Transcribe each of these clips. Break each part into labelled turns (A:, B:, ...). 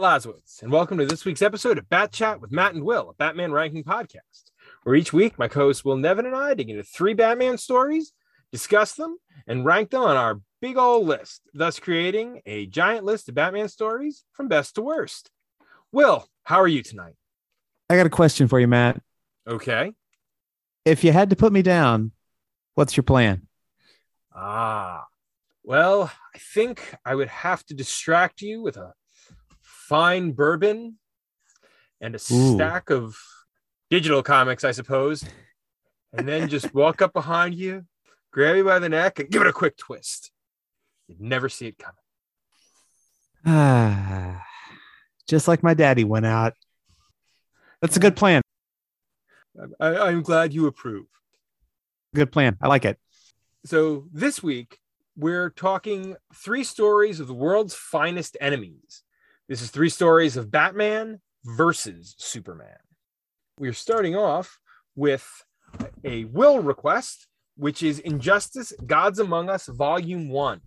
A: Matt Lazowitz, and welcome to this week's episode of Bat Chat with Matt and Will, a Batman ranking podcast, where each week my co hosts Will Nevin and I dig into three Batman stories, discuss them, and rank them on our big old list, thus creating a giant list of Batman stories from best to worst. Will, how are you tonight?
B: I got a question for you, Matt.
A: Okay.
B: If you had to put me down, what's your plan?
A: Ah, well, I think I would have to distract you with a fine bourbon and a
B: Ooh.
A: stack of digital comics, I suppose, and then just walk up behind you, grab you by the neck, and give it a quick twist. You'd never see it coming.
B: Ah, just like my daddy went out. That's a good plan.
A: I, I'm glad you approve.
B: Good plan. I like it.
A: So this week we're talking three stories of the world's finest enemies. This is three stories of Batman versus Superman. We're starting off with a will request, which is Injustice Gods Among Us, Volume 1.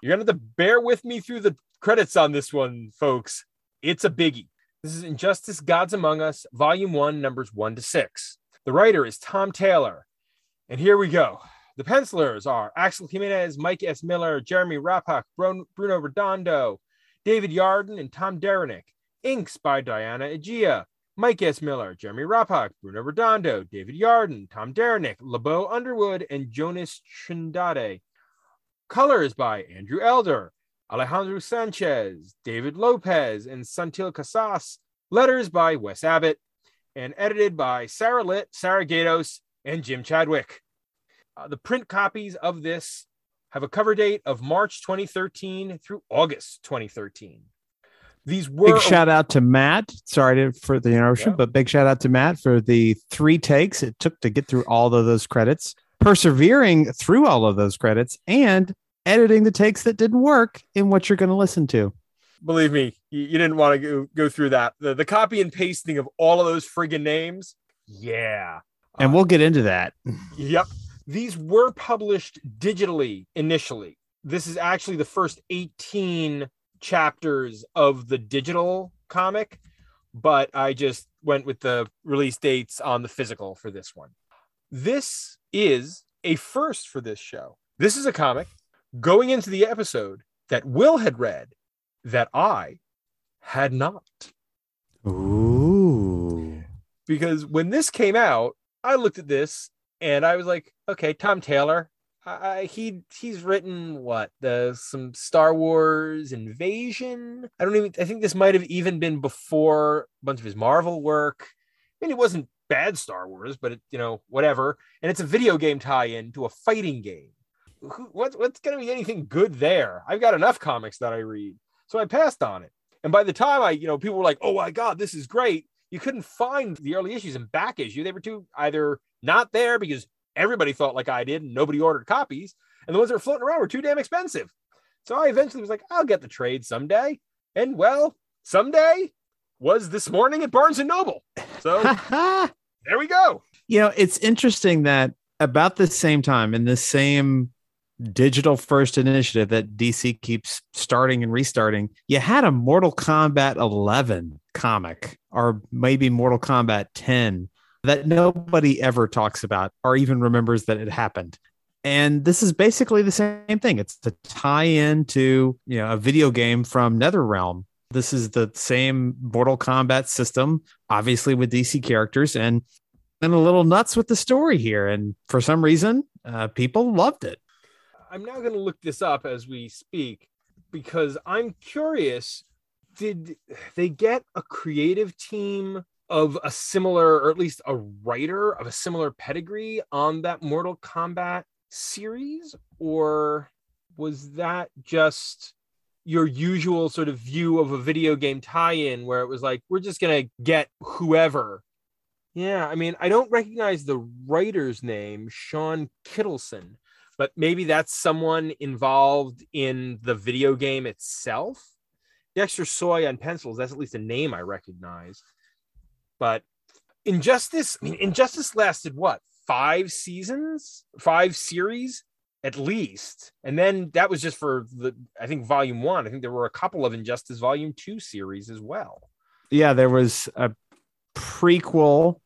A: You're going to have to bear with me through the credits on this one, folks. It's a biggie. This is Injustice Gods Among Us, Volume 1, numbers 1 to 6. The writer is Tom Taylor. And here we go. The pencilers are Axel Gimenez, Mike S. Miller, Jheremy Raapack, Bruno Redondo, David Yardin, and Tom Derenick. Inks by Diana Egea, Mike S. Miller, Jheremy Raapack, Bruno Redondo, David Yardin, Tom Derenick, LeBeau Underwood, and Jonas Trindade. Colors by Andrew Elder, Alejandro Sanchez, David Lopez, and Santil Casas. Letters by Wes Abbott, and edited by Sarah Litt, Sarah Gaydos, and Jim Chadwick. Uh, the print copies of this have a cover date of March 2013 through August 2013. These were
B: Big shout out to Matt. Sorry to, for the interruption,
A: Yeah.
B: but big shout out to Matt for the three takes it took to get through all of those credits, persevering through all of those credits, and editing the takes that didn't work in what you're going to listen to.
A: believe me, you, you didn't want to go, go through that. The, the copy and pasting of all of those friggin' names. Yeah.
B: And
A: Uh,
B: we'll get into that.
A: Yep. These were published digitally initially. This is actually the first 18 chapters of the digital comic, but I just went with the release dates on the physical for this one. This is a first for this show. This is a comic going into the episode that Will had read that I had not
B: Ooh.
A: because when this came out, I looked at this and I was like, okay, Tom Taylor, I, he he's written what the some Star Wars Invasion. I don't even. I think this might have even been before a bunch of his Marvel work. I mean, it wasn't bad Star Wars, but it, you know, whatever. And it's a video game tie-in to a fighting game. Who, what, what's going to be anything good there? I've got enough comics that I read, so I passed on it. And by the time I, you know, people were like, "Oh my god, this is great," you couldn't find the early issues and back issue. They were too either not there because everybody thought like I did and nobody ordered copies, and the ones that were floating around were too damn expensive. So I eventually was like, I'll get the trade someday. And well, someday was this morning at Barnes and Noble. So there we go.
B: you know, it's interesting that about the same time in the same digital first initiative that DC keeps starting and restarting, you had a Mortal Kombat 11 comic or maybe Mortal Kombat 10 that nobody ever talks about or even remembers that it happened. And this is basically the same thing. It's a tie-in to, you know, a video game from NetherRealm. This is the same Mortal Kombat system, obviously with DC characters, and and a little nuts with the story here. And for some reason, uh, people loved it.
A: I'm now going to look this up as we speak because I'm curious. Did they get a creative team of a similar, or at least a writer of a similar pedigree on that Mortal Kombat series? Or was that just your usual sort of view of a video game tie in where it was like, we're just going to get whoever? Yeah, I mean, I don't recognize the writer's name, Shawn Kittelsen but maybe that's someone involved in the video game itself. Dexter Soy on pencils, that's at least a name I recognize. But Injustice, I mean, Injustice lasted what, five seasons, five series? at least. And then that was just for the I think volume 1. I think there were a couple of Injustice volume 2 series as well.
B: Yeah, there was a prequel,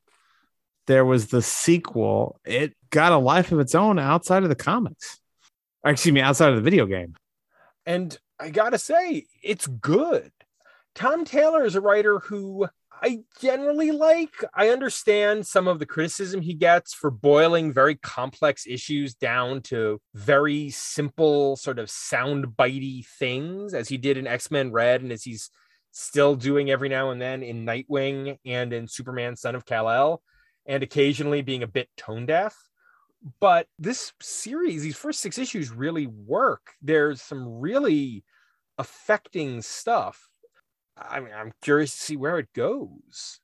B: there was the sequel. It got a life of its own outside of the comics. Or, excuse me, outside of the video game.
A: And I got to say, it's good. Tom Taylor is a writer who I generally like. I understand some of the criticism he gets for boiling very complex issues down to very simple, sort of sound bitey things, as he did in X Men Red and as he's still doing every now and then in Nightwing and in Superman Son of Kal El, and occasionally being a bit tone deaf. But this series, these first six issues really work. There's some really affecting stuff I mean, I'm curious to see where it goes.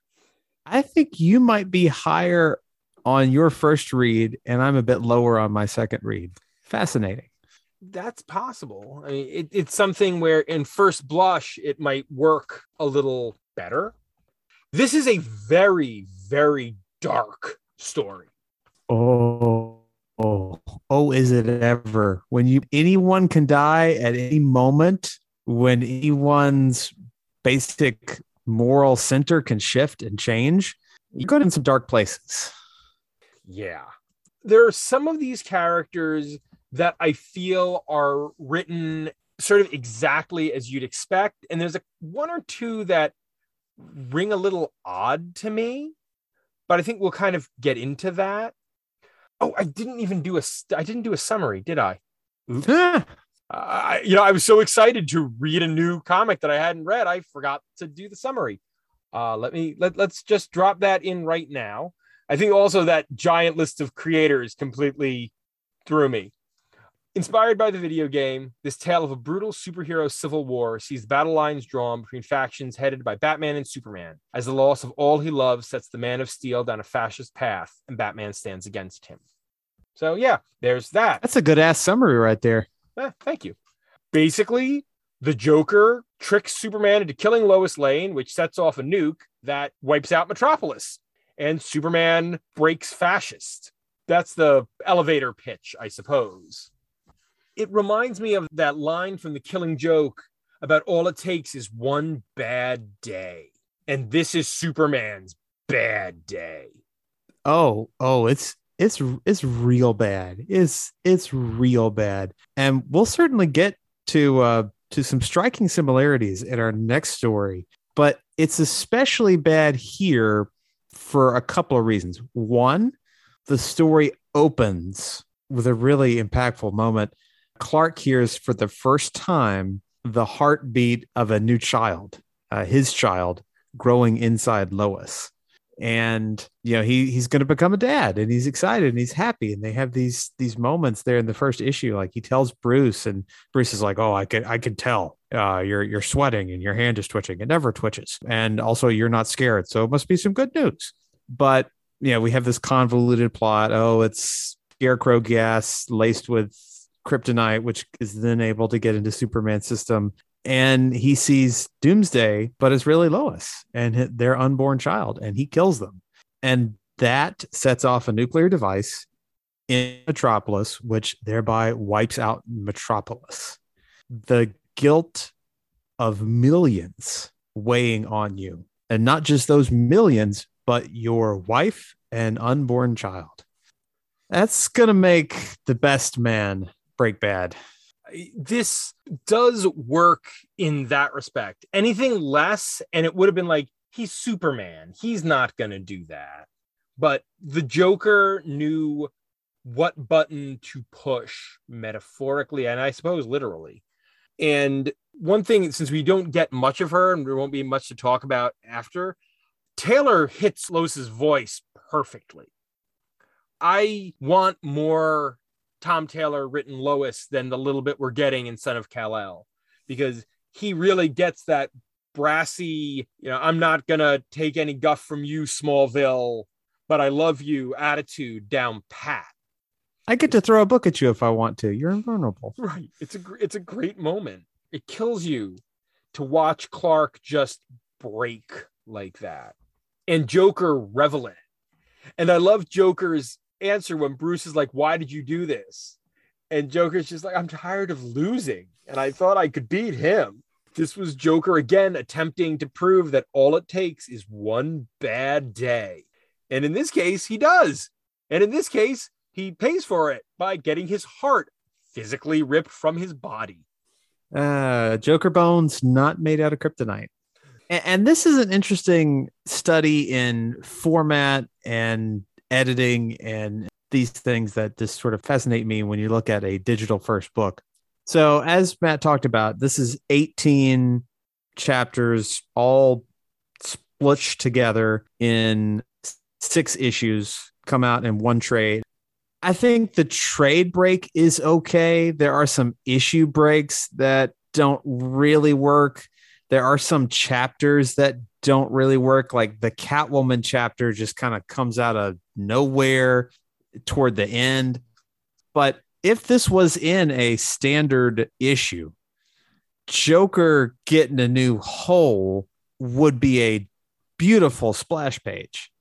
B: I think you might be higher on your first read, and I'm a bit lower on my second read. Fascinating.
A: That's possible. I mean, it, it's something where, in first blush, it might work a little better. This is a very, very dark story.
B: Oh, oh, oh, is it ever? When you anyone can die at any moment, when anyone's basic moral center can shift and change, you go in some dark places.
A: Yeah. There are some of these characters that I feel are written sort of exactly as you'd expect. And there's a one or two that ring a little odd to me, but I think we'll kind of get into that. Oh, I didn't even do a I didn't do a summary, did I? I, you know, I was so excited to read a new comic that I hadn't read. I forgot to do the summary. Uh, let me let let's just drop that in right now. I think also that giant list of creators completely threw me. Inspired by the video game, this tale of a brutal superhero civil war sees battle lines drawn between factions headed by Batman and Superman, as the loss of all he loves sets the Man of Steel down a fascist path, and Batman stands against him. So yeah, there's that.
B: That's a good ass summary right there.
A: Eh, thank you. Basically, the Joker tricks Superman into killing Lois Lane, which sets off a nuke that wipes out Metropolis. And Superman breaks fascist. That's the elevator pitch, I suppose. It reminds me of that line from the killing joke about all it takes is one bad day. And this is Superman's bad day.
B: Oh, oh, it's it's it's real bad. It's it's real bad, and we'll certainly get to uh, to some striking similarities in our next story. But it's especially bad here for a couple of reasons. One, the story opens with a really impactful moment. Clark hears for the first time the heartbeat of a new child, uh, his child, growing inside Lois and you know he he's going to become a dad and he's excited and he's happy. And they have these these moments there in the first issue like he tells Bruce and Bruce is like oh I could I could tell uh, you're you're sweating and your hand is twitching. It never twitches. And also you're not scared. So it must be some good news. But you know we have this convoluted plot. Oh it's scarecrow gas laced with kryptonite which is then able to get into Superman's system and he sees Doomsday, but it's really Lois and their unborn child, and he kills them. And that sets off a nuclear device in Metropolis, which thereby wipes out Metropolis. The guilt of millions weighing on you, and not just those millions, but your wife and unborn child. That's going to make the best man break bad
A: this does work in that respect. Anything less, and it would have been like, he's Superman. He's not going to do that. But the Joker knew what button to push metaphorically, and I suppose literally. And one thing, since we don't get much of her and there won't be much to talk about after, Taylor hits Lois's voice perfectly. I want more Tom Taylor written Lois than the little bit we're getting in Son of Kal El, because he really gets that brassy, you know, I'm not gonna take any guff from you, Smallville, but I love you attitude down pat.
B: I get to throw a book at you if I want to. You're invulnerable.
A: Right. It's a it's a great moment. It kills you to watch Clark just break like that. And Joker revel in it. And I love Joker's answer when Bruce is like, Why did you do this? And Joker's just like, I'm tired of losing. And I thought I could beat him. This was Joker again attempting to prove that all it takes is one bad day. And in this case, he does. And in this case, he pays for it by getting his heart physically ripped from his body.
B: Uh, Joker bones not made out of kryptonite. And, and this is an interesting study in format and editing and these things that just sort of fascinate me when you look at a digital first book. So, as Matt talked about, this is 18 chapters, all split together in six issues, come out in one trade. I think the trade break is okay. There are some issue breaks that don't really work. There are some chapters that don't really work. Like the Catwoman chapter just kind of comes out of nowhere toward the end. But if this was in a standard issue, Joker getting a new hole would be a beautiful splash page.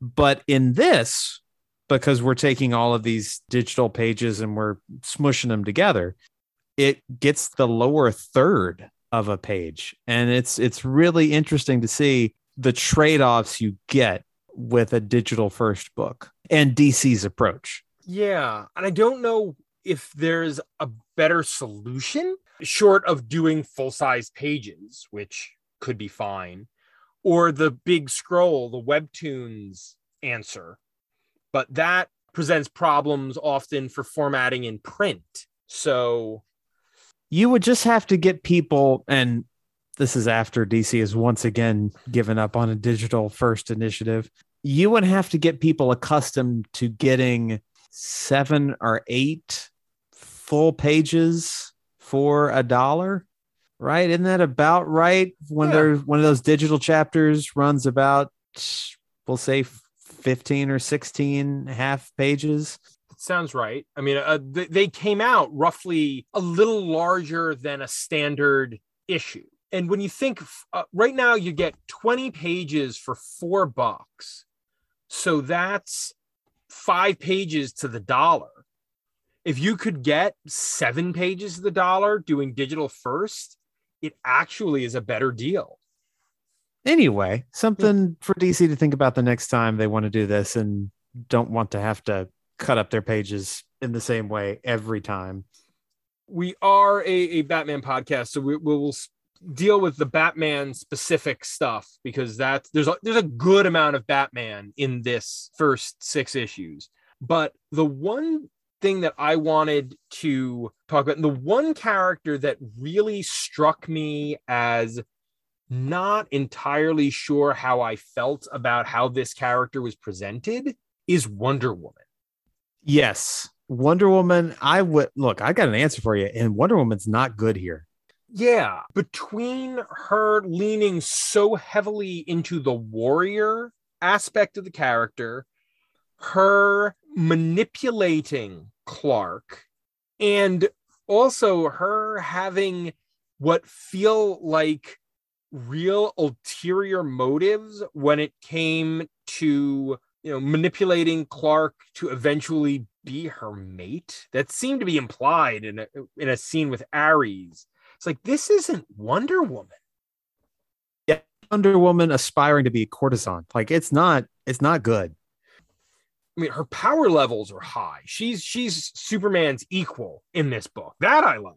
B: But in this, because we're taking all of these digital pages and we're smushing them together, it gets the lower third of a page. And it's it's really interesting to see the trade-offs you get with a digital first book and DC's approach.
A: Yeah. And I don't know if there's a better solution short of doing full-size pages, which could be fine, or the big scroll, the webtoons answer. But that presents problems often for formatting in print. So
B: you would just have to get people and this is after DC has once again given up on a digital first initiative. You would have to get people accustomed to getting seven or eight full pages for a dollar, right? Isn't that about right? When
A: Yeah.
B: there's one of those digital chapters runs about, we'll say 15 or 16 half pages.
A: Sounds right. I mean, uh, they, they came out roughly a little larger than a standard issue. And when you think uh, right now, you get 20 pages for four bucks. So that's five pages to the dollar. If you could get seven pages to the dollar doing digital first, it actually is a better deal.
B: Anyway, something for DC to think about the next time they want to do this and don't want to have to cut up their pages in the same way every time.
A: we are a, a Batman podcast, so we, we will deal with the Batman specific stuff because that's there's a there's a good amount of Batman in this first six issues. But the one thing that I wanted to talk about, and the one character that really struck me as not entirely sure how I felt about how this character was presented is Wonder Woman.
B: Yes, Wonder Woman. I would look. I got an answer for you, and Wonder Woman's not good here.
A: Yeah, between her leaning so heavily into the warrior aspect of the character, her manipulating Clark, and also her having what feel like real ulterior motives when it came to you know manipulating Clark to eventually be her mate that seemed to be implied in a in a scene with Ares it's like this isn't Wonder Woman.
B: Yeah, Wonder Woman aspiring to be a courtesan. Like it's not. It's not good.
A: I mean, her power levels are high. She's she's Superman's equal in this book. That I like.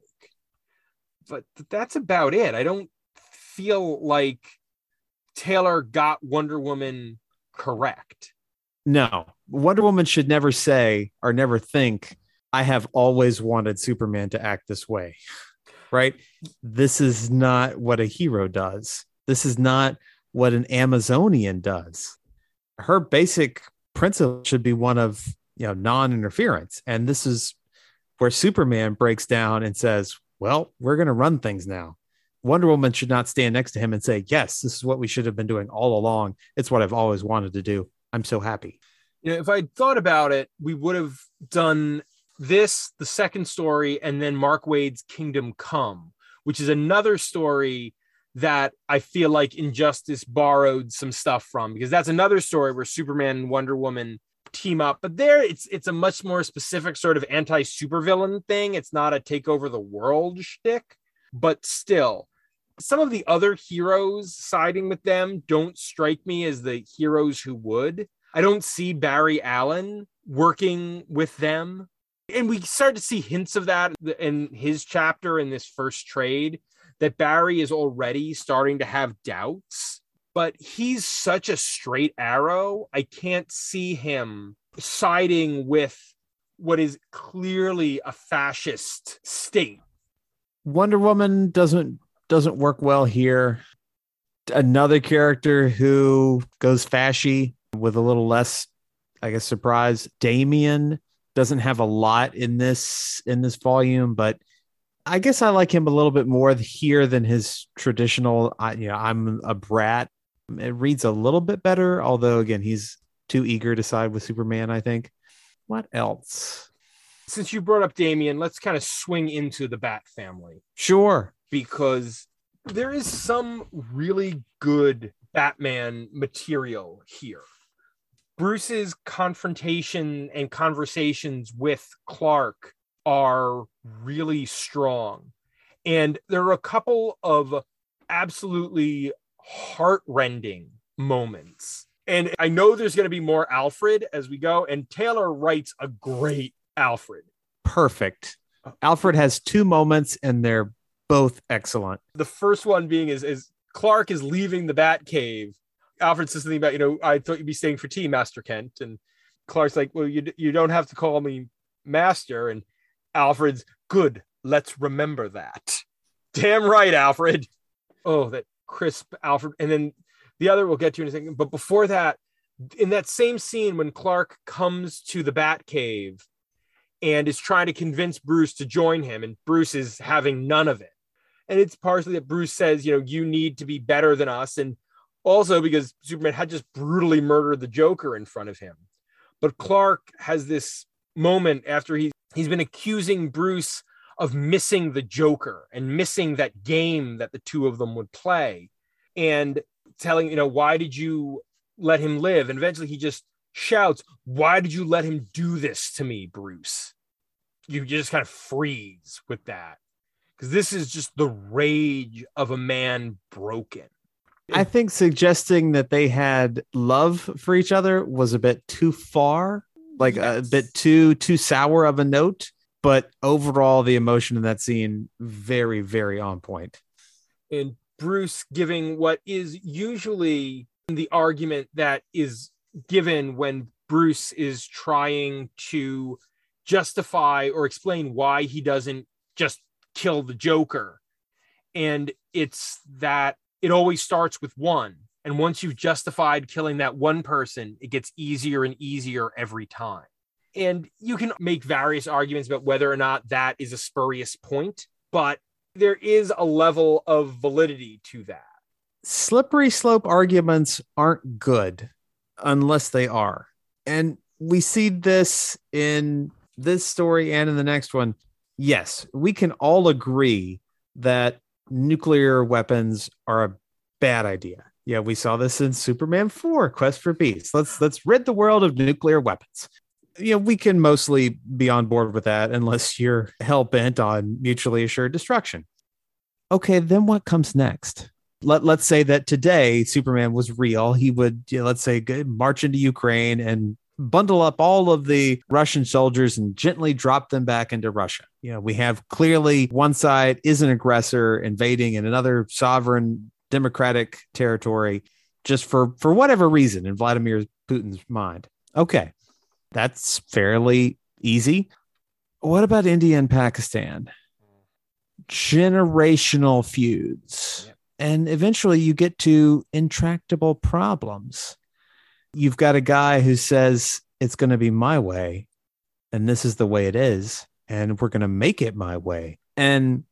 A: But that's about it. I don't feel like Taylor got Wonder Woman correct.
B: No, Wonder Woman should never say or never think, I have always wanted Superman to act this way. Right? This is not what a hero does. This is not what an Amazonian does. Her basic principle should be one of, you know, non-interference. And this is where Superman breaks down and says, Well, we're going to run things now. Wonder Woman should not stand next to him and say, Yes, this is what we should have been doing all along. It's what I've always wanted to do. I'm so happy.
A: You know, if I'd thought about it, we would have done this, the second story, and then Mark Waid's Kingdom Come, which is another story that I feel like Injustice borrowed some stuff from because that's another story where Superman and Wonder Woman team up. But there, it's it's a much more specific sort of anti supervillain thing. It's not a take over the world shtick, but still, some of the other heroes siding with them don't strike me as the heroes who would. I don't see Barry Allen working with them. And we start to see hints of that in his chapter in this first trade that Barry is already starting to have doubts, but he's such a straight arrow. I can't see him siding with what is clearly a fascist state.
B: Wonder Woman doesn't doesn't work well here. Another character who goes fashy with a little less, I guess, surprise. Damian doesn't have a lot in this in this volume, but I guess I like him a little bit more here than his traditional. I, you know, I'm a brat. It reads a little bit better, although again, he's too eager to side with Superman. I think. What else?
A: Since you brought up Damian, let's kind of swing into the Bat family.
B: Sure.
A: Because there is some really good Batman material here. Bruce's confrontation and conversations with Clark are really strong. And there are a couple of absolutely heartrending moments. And I know there's going to be more Alfred as we go. And Taylor writes a great Alfred.
B: Perfect. Alfred has two moments and they're both excellent.
A: The first one being is, is Clark is leaving the Bat Cave. Alfred says something about, you know, I thought you'd be staying for tea, Master Kent. And Clark's like, well, you, you don't have to call me Master. And Alfred's good. Let's remember that. Damn right, Alfred. Oh, that crisp Alfred. And then the other we'll get to in a second. But before that, in that same scene when Clark comes to the Bat Cave and is trying to convince Bruce to join him, and Bruce is having none of it. And it's partially that Bruce says, you know, you need to be better than us. And also because Superman had just brutally murdered the Joker in front of him. But Clark has this moment after he he's been accusing Bruce of missing the Joker and missing that game that the two of them would play and telling, you know, why did you let him live? And eventually he just shouts, Why did you let him do this to me, Bruce? You just kind of freeze with that because this is just the rage of a man broken.
B: I think suggesting that they had love for each other was a bit too far like yes. a bit too too sour of a note but overall the emotion in that scene very very on point.
A: point and bruce giving what is usually the argument that is given when bruce is trying to justify or explain why he doesn't just kill the joker and it's that it always starts with one and once you've justified killing that one person, it gets easier and easier every time. And you can make various arguments about whether or not that is a spurious point, but there is a level of validity to that.
B: Slippery slope arguments aren't good unless they are. And we see this in this story and in the next one. Yes, we can all agree that nuclear weapons are a bad idea yeah, we saw this in Superman 4, Quest for Peace. Let's let's rid the world of nuclear weapons. You know, we can mostly be on board with that unless you're hell bent on mutually assured destruction. Okay, then what comes next? Let let's say that today Superman was real. He would, you know, let's say, march into Ukraine and bundle up all of the Russian soldiers and gently drop them back into Russia. You know, we have clearly one side is an aggressor invading and another sovereign democratic territory just for for whatever reason in Vladimir Putin's mind. Okay. That's fairly easy. What about India and Pakistan? Generational feuds. And eventually you get to intractable problems. You've got a guy who says it's going to be my way and this is the way it is and we're going to make it my way. And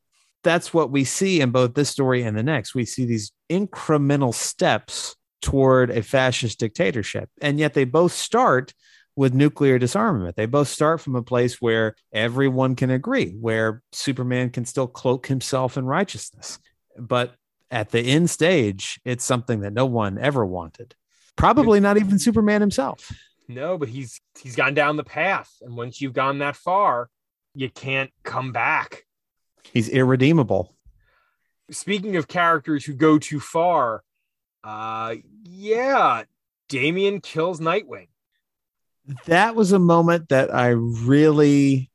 B: that's what we see in both this story and the next. We see these incremental steps toward a fascist dictatorship. And yet they both start with nuclear disarmament. They both start from a place where everyone can agree, where Superman can still cloak himself in righteousness. But at the end stage, it's something that no one ever wanted. Probably not even Superman himself.
A: No, but he's he's gone down the path, and once you've gone that far, you can't come back.
B: He's irredeemable.
A: Speaking of characters who go too far, uh yeah, Damian kills Nightwing.
B: That was a moment that I really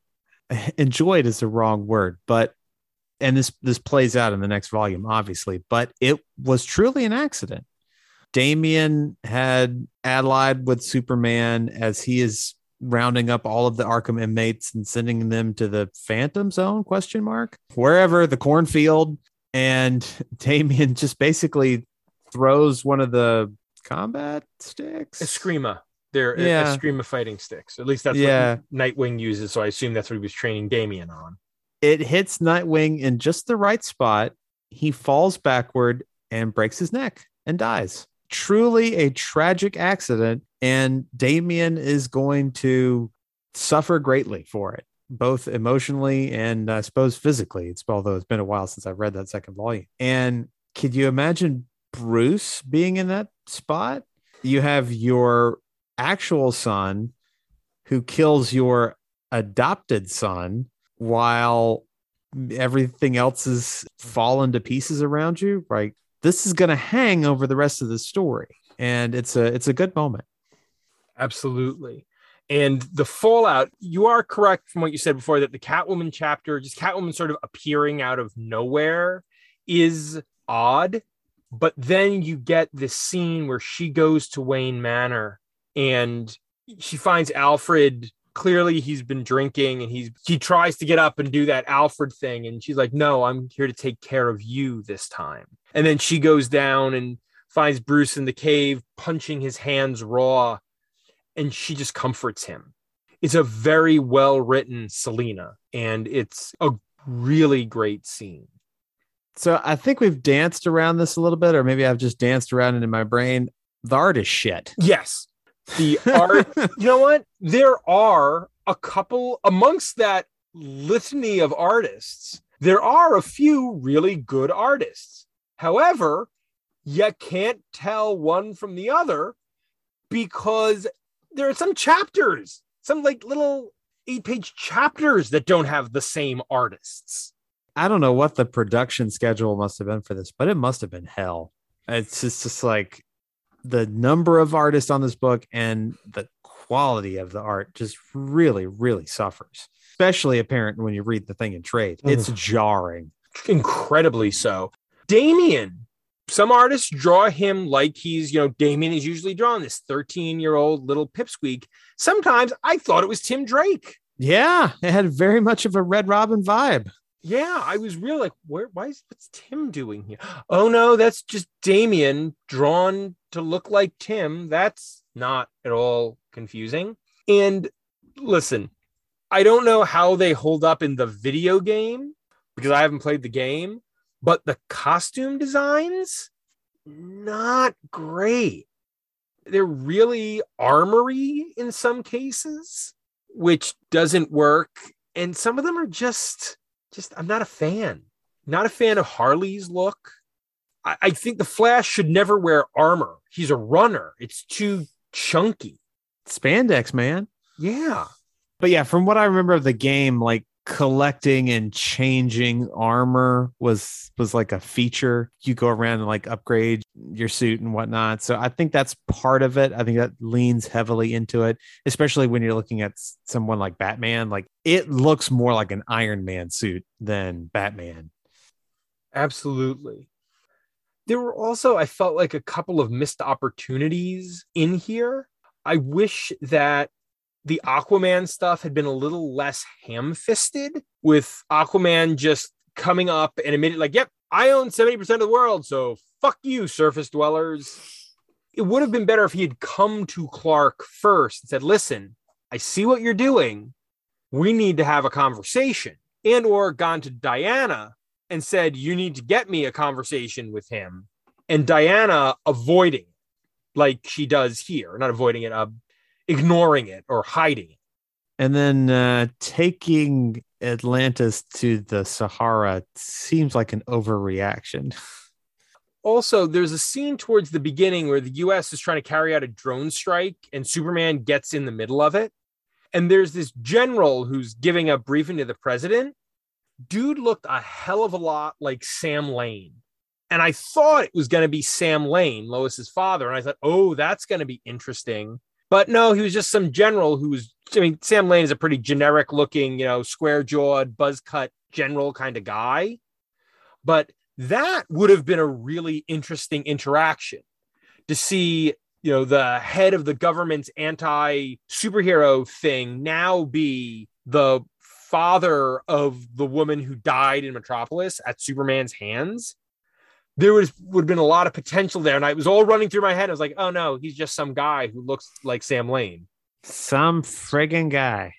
B: enjoyed is the wrong word, but and this this plays out in the next volume, obviously, but it was truly an accident. Damian had allied with Superman as he is rounding up all of the Arkham inmates and sending them to the Phantom Zone question mark wherever the cornfield and Damian just basically throws one of the combat sticks
A: Eskrima. They're uh,
B: Yeah.
A: Eskrima fighting sticks. At least that's
B: Yeah.
A: what Nightwing uses. So I assume that's what he was training Damian on.
B: it hits Nightwing in just the right spot. He falls backward and breaks his neck and dies. Truly a tragic accident. And Damian is going to suffer greatly for it, both emotionally and I suppose physically. It's although it's been a while since I've read that second volume. And could you imagine Bruce being in that spot? You have your actual son who kills your adopted son while everything else is fallen to pieces around you right this is going to hang over the rest of the story and it's a it's a good moment
A: Absolutely. And the fallout, you are correct from what you said before that the Catwoman chapter, just Catwoman sort of appearing out of nowhere, is odd. But then you get this scene where she goes to Wayne Manor and she finds Alfred. Clearly, he's been drinking and he's he tries to get up and do that Alfred thing. And she's like, No, I'm here to take care of you this time. And then she goes down and finds Bruce in the cave, punching his hands raw and she just comforts him. It's a very well written Selina, and it's a really great scene.
B: so i think we've danced around this a little bit or maybe i've just danced around it in my brain the art is shit
A: Yes, the art. you know what? There are a couple amongst that litany of artists. There are a few really good artists. However, you can't tell one from the other because there are some chapters, some like little eight page chapters that don't have the same artists.
B: i don't know what the production schedule must have been for this but it must have been hell it's just, just like the number of artists on this book and the quality of the art just really really suffers especially apparent when you read the thing in trade it's jarring
A: incredibly so. Damian, some artists draw him like he's, you know, Damian is usually drawn this 13 year old little pipsqueak. Sometimes I thought it was Tim Drake.
B: Yeah, it had very much of a Red Robin vibe.
A: Yeah, I was real like, where, why is, what's Tim doing here? Oh no, that's just Damian drawn to look like Tim. That's not at all confusing. And listen, I don't know how they hold up in the video game because I haven't played the game, but the costume designs, not great. They're really armory in some cases, which doesn't work. And some of them are just, just, I'm not a fan. Not a fan of Harley's look. I, I think the Flash should never wear armor. He's a runner. It's too chunky.
B: Spandex, man.
A: Yeah.
B: But yeah, from what I remember of the game, like collecting and changing armor was was like a feature. You go around and like upgrade your suit and whatnot. So I think that's part of it. I think that leans heavily into it, especially when you're looking at someone like Batman. Like it looks more like an Iron Man suit than Batman.
A: Absolutely. There were also, I felt like a couple of missed opportunities in here. I wish that the Aquaman stuff had been a little less ham fisted, with Aquaman just coming up and admitting, like, yep, I own 70% of the world, so fuck you, surface dwellers. It would have been better if he had come to Clark first and said, listen, I see what you're doing. We need to have a conversation. And or gone to Diana and said, You need to get me a conversation with him. And Diana avoiding like she does here, not avoiding it, uh, ignoring it or hiding it.
B: And then uh, taking Atlantis to the Sahara seems like an overreaction.
A: also, there's a scene towards the beginning where the US is trying to carry out a drone strike and Superman gets in the middle of it. And there's this general who's giving a briefing to the president. Dude looked a hell of a lot like Sam Lane. And I thought it was going to be Sam Lane, Lois's father. And I thought, oh, that's going to be interesting. But no, he was just some general who was, I mean, Sam Lane is a pretty generic looking, you know, square jawed, buzz cut general kind of guy. But that would have been a really interesting interaction to see you know the head of the government's anti superhero thing now be the father of the woman who died in metropolis at superman's hands there was would have been a lot of potential there and i was all running through my head i was like oh no he's just some guy who looks like sam lane
B: Some friggin' guy.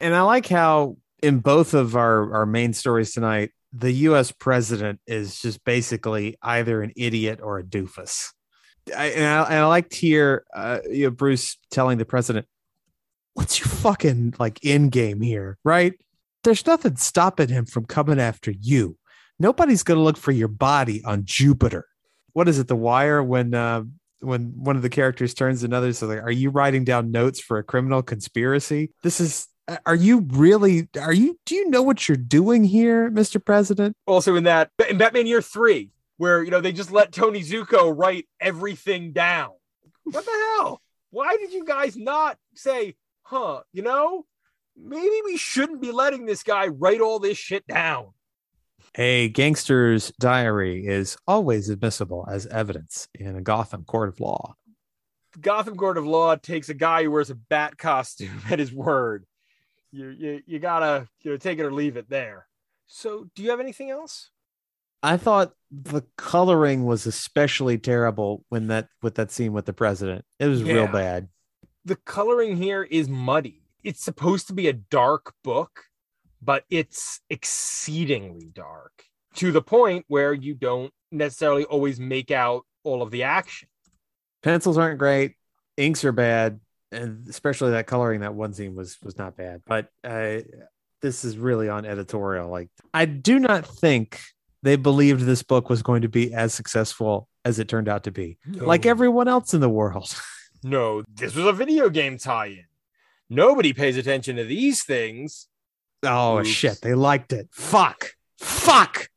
B: And I like how in both of our, our main stories tonight, the US president is just basically either an idiot or a doofus. I, and, I, and I liked here, uh, you know, Bruce telling the president, What's your fucking like end game here, right? There's nothing stopping him from coming after you. Nobody's going to look for your body on Jupiter. What is it, The Wire, when uh, when one of the characters turns another so like are you writing down notes for a criminal conspiracy? This is are you really are you do you know what you're doing here mr president?
A: Also in that in batman year three where you know they just let tony zucco write everything down. What the hell? Why did you guys not say huh you know? Maybe we shouldn't be letting this guy write all this shit down
B: a gangster's diary is always admissible as evidence in a gotham court of law.
A: Gotham court of law takes a guy who wears a bat costume at his word. You you, you gotta you know take it or leave it there. So do you have anything else?
B: I thought the coloring was especially terrible when that with that scene with the president. It was real bad.
A: The coloring here is muddy. It's supposed to be a dark book, but it's exceedingly dark to the point where you don't necessarily always make out all of the action.
B: pencils aren't great inks are bad and especially that coloring that one scene was was not bad but uh this is really on editorial like i do not think they believed this book was going to be as successful as it turned out to be like everyone else in the world
A: no, this was a video game tie-in. Nobody pays attention to these things.
B: Oh
A: Oops.
B: shit. They liked it. Fuck. Fuck.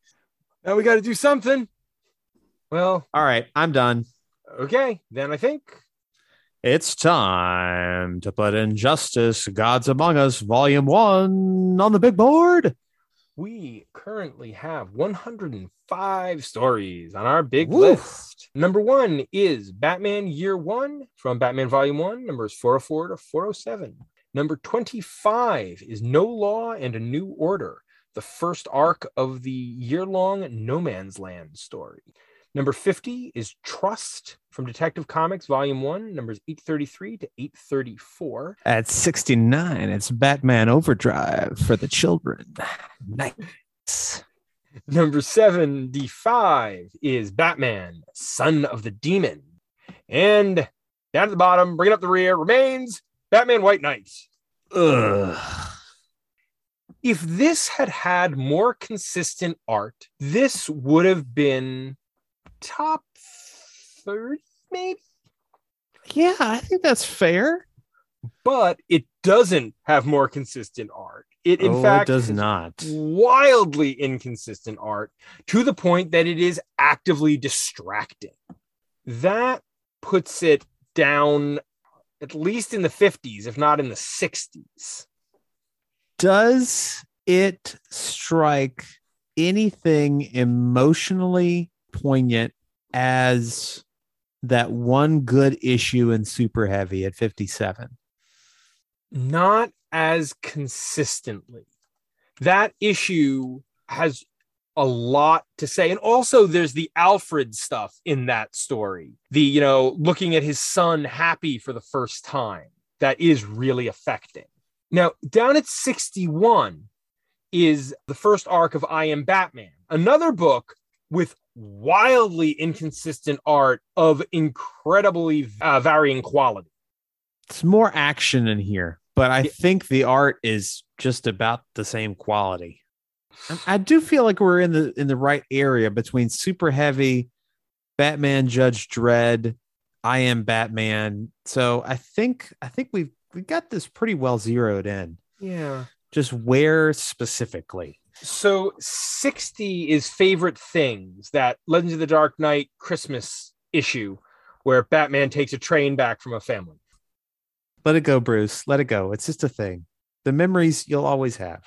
A: Now we got to do something. Well,
B: all right. I'm done.
A: okay, then I think
B: it's time to put injustice gods among us volume one on the big board.
A: we currently have 105 stories on our big list. Number one is Batman Year One from Batman Volume One, numbers 404 to 407. Number 25 is No Law and a New Order, the first arc of the year long No Man's Land story. Number 50 is Trust from Detective Comics Volume 1, numbers 833 to 834.
B: At 69, it's Batman Overdrive for the children. Nice.
A: Number 75 is Batman, Son of the Demon. And down at the bottom, bringing up the rear, remains Batman White Knight.
B: Ugh.
A: If this had had more consistent art, this would have been top 30, maybe,
B: Yeah, I think that's fair.
A: but it doesn't have more consistent art. It, in
B: oh,
A: fact,
B: it does not.
A: wildly inconsistent art to the point that it is actively distracting. That puts it down at least in the 50s, if not in the 60s.
B: Does it strike anything emotionally poignant as that one good issue in Super Heavy at 57?
A: Not as consistently. That issue has a lot to say. And also there's the Alfred stuff in that story. The, you know, looking at his son happy for the first time. That is really affecting. Now, down at 61 is the first arc of I Am Batman, another book with wildly inconsistent art of incredibly uh, varying quality.
B: It's more action in here, but I
A: Yeah.
B: think the art is just about the same quality. I- I do feel like we're in the in the right area between super heavy Batman, Judge Dredd, I am Batman. So I think I think we've we got this pretty well zeroed in.
A: Yeah.
B: Just where specifically?
A: So 60 is favorite things that Legends of the Dark Knight Christmas issue where Batman takes a train back from a family.
B: Let it go, Bruce. Let it go. It's just a thing. The memories you'll always have.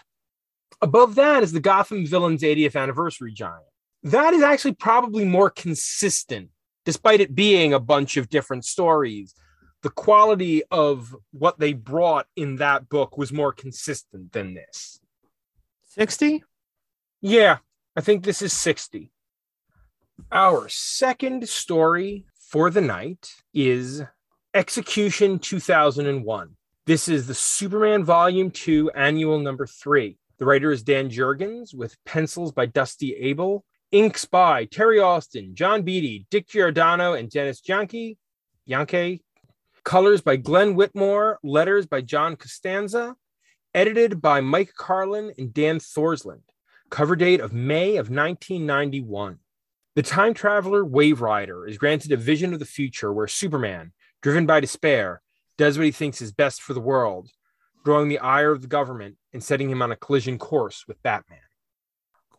A: Above that is the Gotham Villains 80th anniversary giant. That is actually probably more consistent, despite it being a bunch of different stories. The quality of what they brought in that book was more consistent than this.
B: 60?
A: Yeah, I think this is 60. Our second story for the night is Execution 2001. This is the Superman Volume 2, Annual Number 3. The writer is Dan Jurgens with pencils by Dusty Abell, inks by Terry Austin, John Beatty, Dick Giordano, and Dennis Janke. Janke. Colors by Glenn Whitmore, letters by John Costanza, edited by Mike Carlin and Dan Thorsland. Cover date of May of 1991. The time traveler Wave Rider is granted a vision of the future where Superman, driven by despair, does what he thinks is best for the world, drawing the ire of the government and setting him on a collision course with Batman.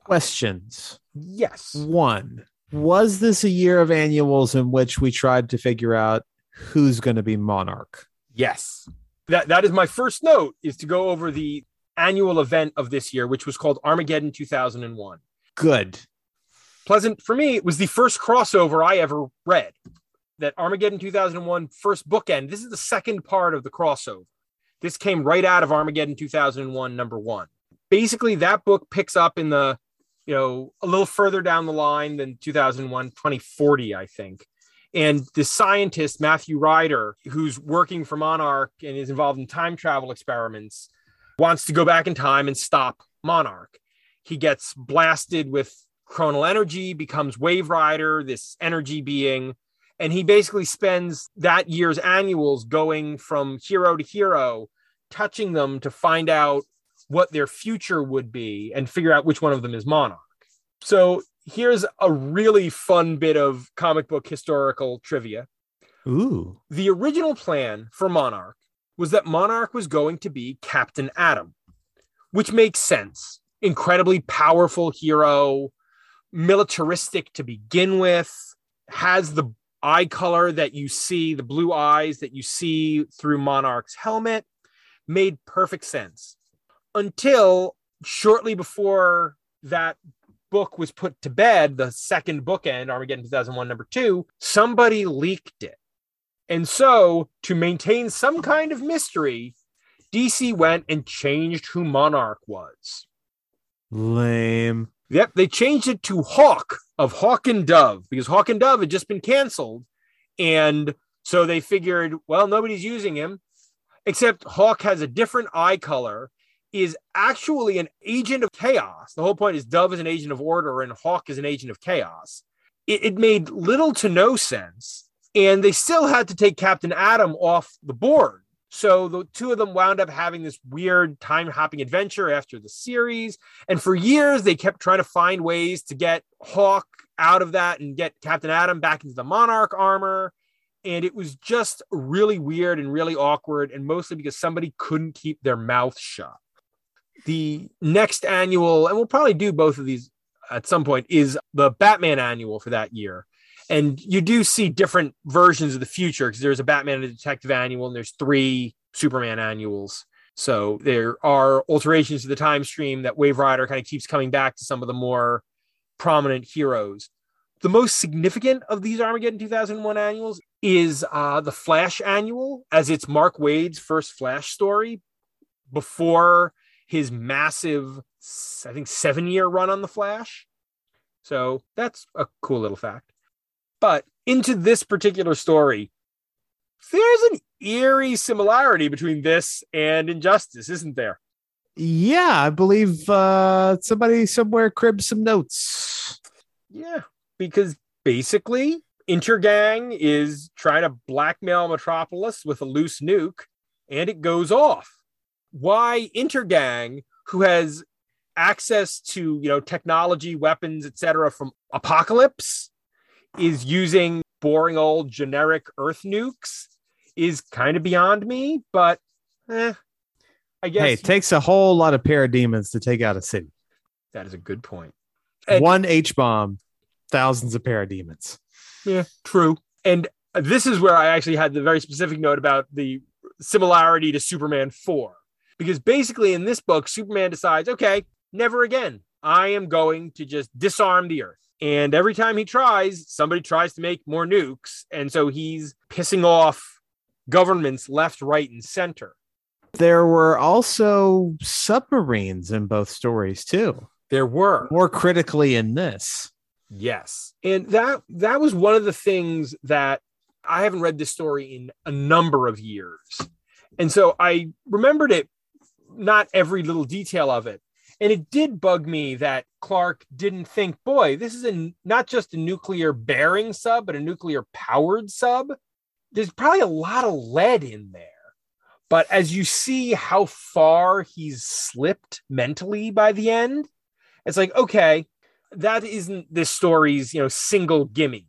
B: Questions.
A: Yes.
B: One, was this a year of annuals in which we tried to figure out who's going to be monarch?
A: Yes. That that is my first note is to go over the annual event of this year, which was called Armageddon 2001.
B: Good.
A: Pleasant for me, it was the first crossover I ever read. That Armageddon 2001 first bookend. This is the second part of the crossover. This came right out of Armageddon 2001 number 1. Basically that book picks up in the you know, a little further down the line than 2001, 2040, I think. And the scientist, Matthew Ryder, who's working for Monarch and is involved in time travel experiments, wants to go back in time and stop Monarch. He gets blasted with chronal energy, becomes Wave Rider, this energy being. And he basically spends that year's annuals going from hero to hero, touching them to find out what their future would be and figure out which one of them is Monarch. So here's a really fun bit of comic book historical trivia.
B: Ooh.
A: The original plan for Monarch was that Monarch was going to be Captain Atom, which makes sense. Incredibly powerful hero, militaristic to begin with, has the eye color that you see, the blue eyes that you see through Monarch's helmet, made perfect sense until shortly before that book was put to bed, the second bookend, Armageddon 2001, number two, somebody leaked it. And so, to maintain some kind of mystery, DC went and changed who Monarch was.
B: Lame.
A: Yep, they changed it to Hawk of Hawk and Dove because Hawk and Dove had just been canceled. And so they figured, well, nobody's using him, except Hawk has a different eye color is actually an agent of chaos. The whole point is Dove is an agent of order and Hawk is an agent of chaos. It, it made little to no sense. And they still had to take Captain Atom off the board. So the two of them wound up having this weird time hopping adventure after the series. And for years, they kept trying to find ways to get Hawk out of that and get Captain Atom back into the Monarch armor. And it was just really weird and really awkward, and mostly because somebody couldn't keep their mouth shut the next annual, and we'll probably do both of these at some point, is the Batman annual for that year. And you do see different versions of the future because there's a Batman and Detective annual, and there's three Superman annuals. So there are alterations to the time stream that Wave Rider kind of keeps coming back to some of the more prominent heroes. The most significant of these Armageddon 2001 annuals is uh, the Flash annual, as it's Mark Waid's first Flash story before his massive, I think, seven year run on The Flash. So that's a cool little fact. But into this particular story, there's an eerie similarity between this and Injustice, isn't there?
B: Yeah, I believe uh, somebody somewhere cribbed some notes.
A: Yeah, because basically, Intergang is trying to blackmail Metropolis with a loose nuke, and it goes off why Intergang, who has access to you know technology, weapons, etc., from Apocalypse, is using boring old generic Earth nukes is kind of beyond me, but eh, I guess
B: Hey, it takes a whole lot of parademons to take out a city.
A: that is a good point. And-
B: One H bomb, thousands of parademons.
A: Yeah, true. And this is where I actually had the very specific note about the similarity to Superman 4. Because basically, in this book, Superman decides, okay, never again. I am going to just disarm the earth. And every time he tries, somebody tries to make more nukes. And so he's pissing off governments left, right, and center.
B: There were also submarines in both stories too.
A: There were.
B: More critically in this.
A: Yes. And that that was one of the things that I haven't read this story in a number of years. And so I remembered it not every little detail of it. And it did bug me that Clark didn't think, boy, this is a not just a nuclear bearing sub, but a nuclear powered sub. There's probably a lot of lead in there. But as you see how far he's slipped mentally by the end, it's like, okay, that isn't this story's you know single gimme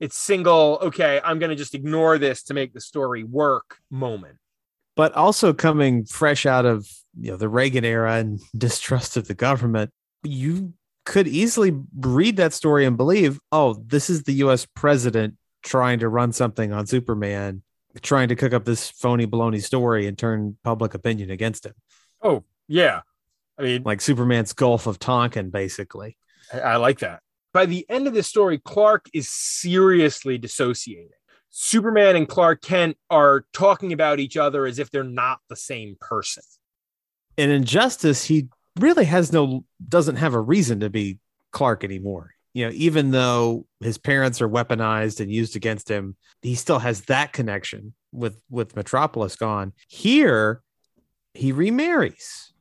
A: it's single okay i'm going to just ignore this to make the story work moment
B: But also coming fresh out of you know the Reagan era and distrust of the government, you could easily read that story and believe, oh, this is the US president trying to run something on Superman, trying to cook up this phony baloney story and turn public opinion against him.
A: oh yeah i mean
B: Like Superman's Gulf of Tonkin, basically.
A: I, like that by the end of the story clark is seriously dissociating superman and clark kent are talking about each other as if they're not the same person
B: in injustice he really has no doesn't have a reason to be clark anymore. You know even though his parents are weaponized and used against him he still has that connection with with metropolis gone. Here he remarries.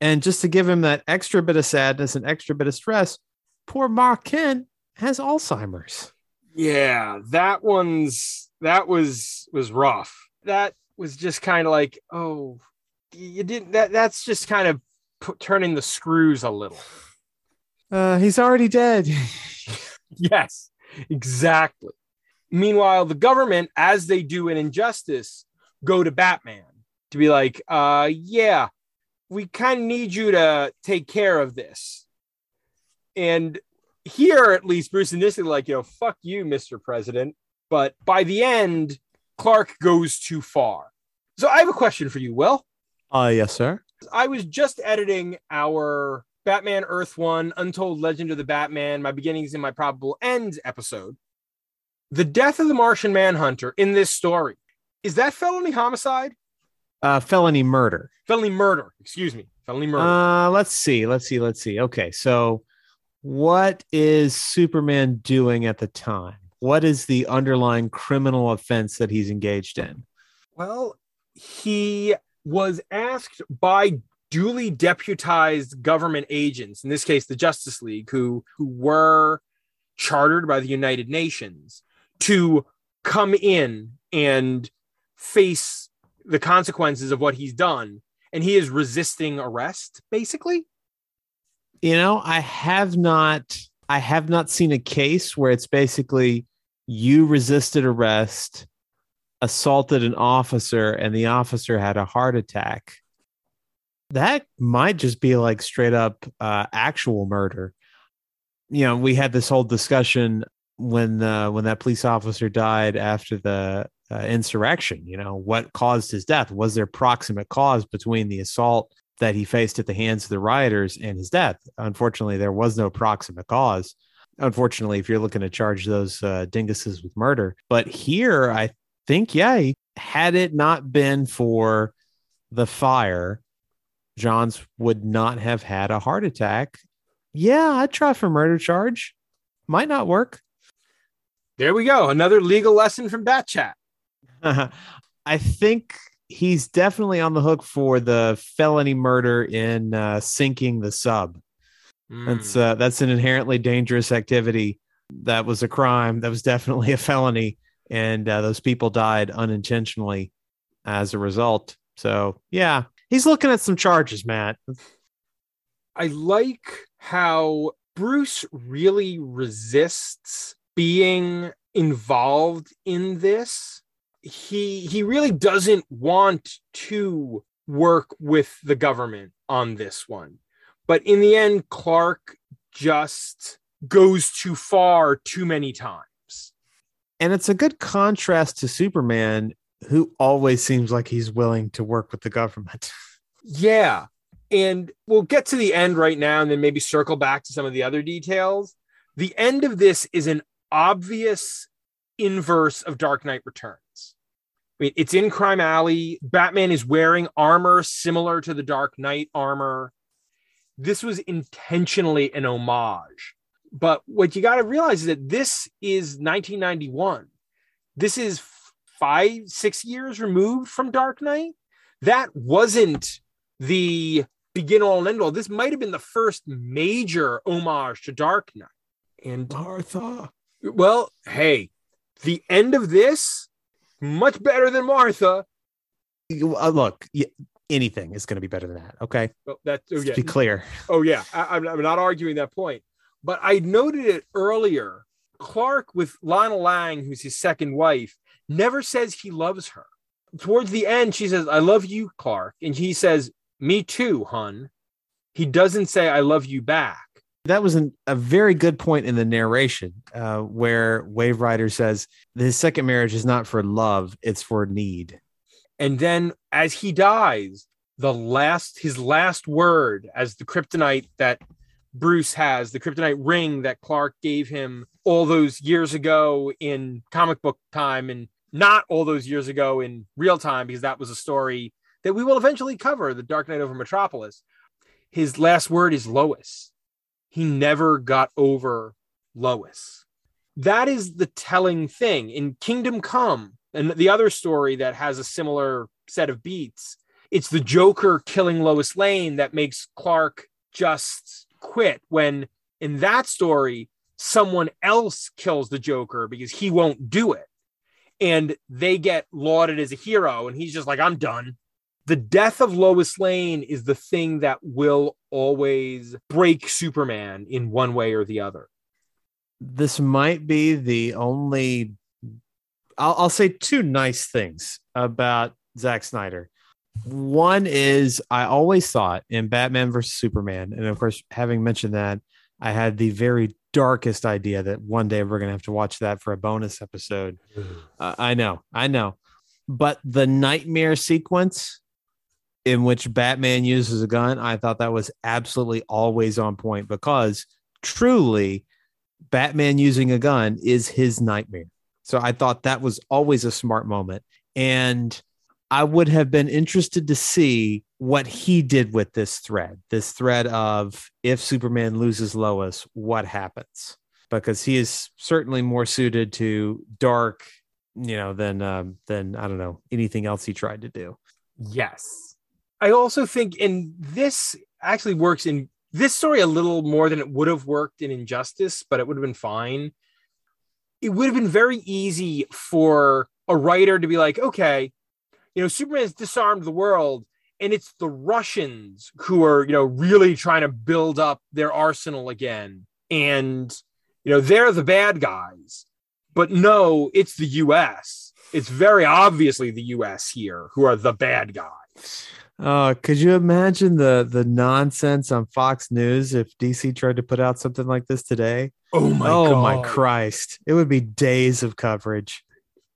B: And just to give him that extra bit of sadness and extra bit of stress poor mark kent has alzheimer's.
A: Yeah that one's that was was rough. That was just kind of like oh you didn't that that's just kind of pu- turning the screws a little.
B: Uh he's already dead.
A: Yes exactly. Meanwhile the government as they do in injustice go to batman to be like uh yeah we kind of need you to take care of this. And here at least bruce initially like you know fuck you mr president. But by the end clark goes too far. So i have a question for you. Will
B: uh yes sir
A: I was just editing our Batman Earth One Untold Legend of the Batman, My Beginnings and My Probable Ends episode. The death of the Martian Manhunter in this story is that felony homicide?
B: uh felony murder
A: Felony murder, excuse me. Felony murder.
B: Uh, let's see. Let's see. Let's see. Okay. So, what is Superman doing at the time? What is the underlying criminal offense that he's engaged in?
A: well, he was asked by duly deputized government agents, in this case, the Justice League, who, who were chartered by the United Nations, to come in and face the consequences of what he's done. And he is resisting arrest, basically.
B: You know, I have not. I have not seen a case where it's basically you resisted arrest, assaulted an officer, and the officer had a heart attack. That might just be like straight up uh, actual murder. You know, we had this whole discussion when uh, when that police officer died after the uh, insurrection. You know, what caused his death? Was there proximate cause between the assault that he faced at the hands of the rioters and his death? Unfortunately, there was no proximate cause. Unfortunately, if you're looking to charge those uh, dinguses with murder, but here I think, yeah, he, had it not been for the fire, J'onn's would not have had a heart attack. Yeah, I'd try for murder charge. Might not work.
A: There we go. Another legal lesson from Bat Chat.
B: I think he's definitely on the hook for the felony murder in uh, sinking the sub. That's uh, that's an inherently dangerous activity. That was a crime. That was definitely a felony, and uh, those people died unintentionally as a result. So yeah, he's looking at some charges, Matt.
A: I like how Bruce really resists being involved in this. He he really doesn't want to work with the government on this one. But in the end, Clark just goes too far too many times.
B: And it's a good contrast to Superman, who always seems like he's willing to work with the government.
A: Yeah. And we'll get to the end right now and then maybe circle back to some of the other details. The end of this is an obvious inverse of Dark Knight Returns. I mean, it's in Crime Alley. Batman is wearing armor similar to the Dark Knight armor. This was intentionally an homage. But what you got to realize is that this is 1991. This is five, six years removed from Dark Knight. That wasn't the begin all and end all. This might have been the first major homage to Dark Knight. And
B: Martha.
A: well, hey, the end of this much better than Martha.
B: Uh, look, anything is going to be better than that. Okay.
A: Well, that oh,
B: Let's be clear.
A: oh yeah, I, I'm, I'm not arguing that point, but I noted it earlier. Clark with Lana Lang, who's his second wife, never says he loves her. Towards the end, she says, "I love you, Clark," and he says, "Me too, hun." He doesn't say, "I love you back."
B: That was an, a very good point in the narration uh, where Wave Rider says his second marriage is not for love, it's for need.
A: And then as he dies, the last his last word as the kryptonite that Bruce has, the kryptonite ring that Clark gave him all those years ago in comic book time and not all those years ago in real time because that was a story that we will eventually cover, the Dark Knight over Metropolis. His last word is Lois. He never got over Lois. That is the telling thing in Kingdom Come and the other story that has a similar set of beats. It's the Joker killing Lois Lane that makes Clark just quit when in that story, someone else kills the Joker because he won't do it. And they get lauded as a hero, and he's just like, I'm done. The death of Lois Lane is the thing that will always break Superman in one way or the other.
B: This might be the only, I'll, I'll say two nice things about Zack Snyder. One is I always thought in Batman versus Superman, and of course, having mentioned that, I had the very darkest idea that one day we're going to have to watch that for a bonus episode. Uh, I know, I know. But the nightmare sequence in which Batman uses a gun, I thought that was absolutely always on point because truly, Batman using a gun is his nightmare. So I thought that was always a smart moment. And I would have been interested to see what he did with this thread, this thread of if Superman loses Lois, what happens? Because he is certainly more suited to dark, you know, than um, than I don't know anything else he tried to do.
A: Yes. I also think in this actually works in this story a little more than it would have worked in Injustice, but it would have been fine. It would have been very easy for a writer to be like, okay, you know, Superman's disarmed the world, and it's the Russians who are, you know, really trying to build up their arsenal again. And, you know, they're the bad guys. But no, it's the US. It's very obviously the US here who are the bad guys.
B: Oh, could you imagine the the nonsense on Fox News if DC tried to put out something like this today?
A: Oh my
B: oh
A: god.
B: my Christ. It would be days of coverage.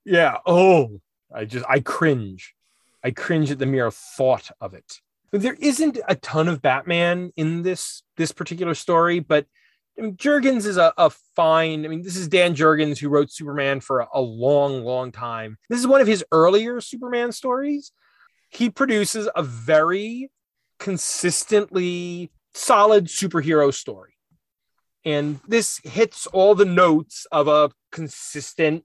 A: Yeah. Oh, I just I cringe. I cringe at the mere thought of it. There isn't a ton of Batman in this this particular story, but I mean, Jurgens is a, a fine. I mean, this is Dan Jurgens who wrote Superman for a, a long, long time. This is one of his earlier Superman stories. He produces a very consistently solid superhero story. And this hits all the notes of a consistent,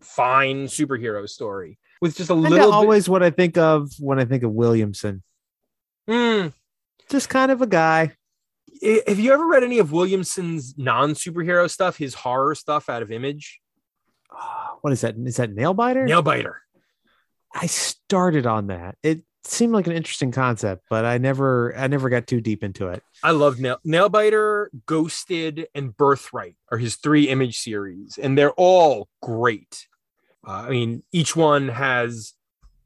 A: fine superhero story with just a
B: And
A: little bit.
B: always what I think of when I think of Williamson.
A: Hmm.
B: Just kind of a guy.
A: Have you ever read any of Williamson's non superhero stuff, his horror stuff out of Image?
B: Ah, What is that? Is that Nailbiter?
A: Nailbiter.
B: I started on that. It seemed like an interesting concept, but I never I never got too deep into it.
A: I love Nail Nailbiter, Ghosted, and Birthright are his three image series, and they're all great. Uh, I mean, each one has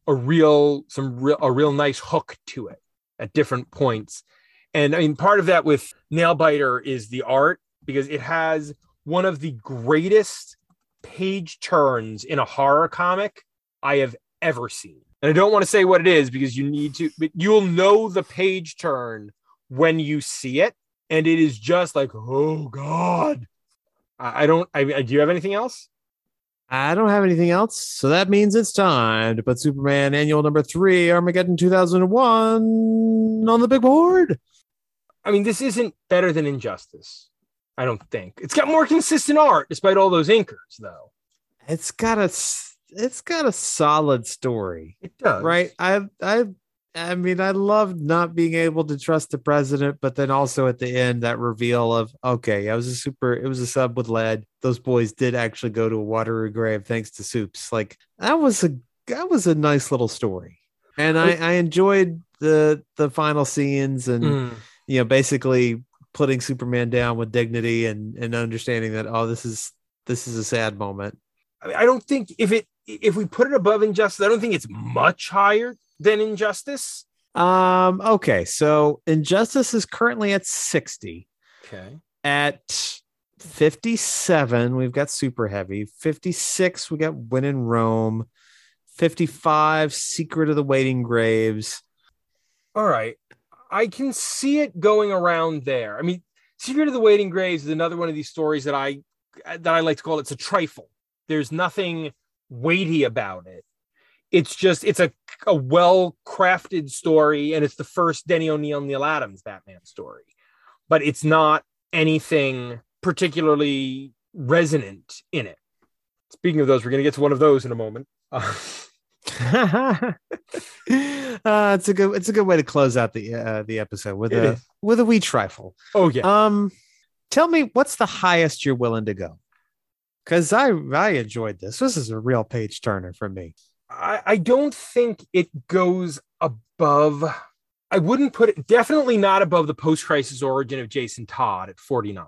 A: a real some real a real nice hook to it at different points. And I mean, part of that with Nailbiter is the art because it has one of the greatest page turns in a horror comic I have ever seen. And I don't want to say what it is because you need to, but you'll know the page turn when you see it. And it is just like, oh God. I, I don't, I, do you have anything else?
B: I don't have anything else. So that means it's time to put Superman annual number three, Armageddon 2001 on the big board.
A: I mean, this isn't better than Injustice. I don't think it's got more consistent art despite all those inkers, though.
B: It's got a it's got a solid story.
A: It does,
B: right? I I I mean, I love not being able to trust the president, but then also at the end that reveal of okay, I was a super, it was a sub with lead. Those boys did actually go to a watery grave thanks to Soups. Like that was a that was a nice little story, and I I enjoyed the the final scenes and mm. you know basically putting Superman down with dignity and and understanding that oh this is this is a sad moment.
A: I, mean, I don't think if it if we put it above Injustice, I don't think it's much higher than Injustice.
B: Um. Okay. So Injustice is currently at sixty.
A: Okay.
B: At 57, we've got Super Heavy. 56, we got When in Rome. 55, Secret of the Waiting Graves.
A: All right. I can see it going around there. I mean, Secret of the Waiting Graves is another one of these stories that I that I like to call it, it's a trifle. There's nothing weighty about it. It's just it's a, a well crafted story, and it's the first Denny O'Neil neal Adams Batman story, but it's not anything particularly resonant in it. Speaking of those, we're going to get to one of those in a moment. Uh,
B: uh, it's a good it's a good way to close out the uh, the episode with it a is. with a wee trifle.
A: Oh yeah.
B: Um, tell me what's the highest you're willing to go? Because I I enjoyed this. This is a real page turner for me.
A: I, I don't think it goes above. I wouldn't put it definitely not above the post crisis origin of Jason Todd at 49.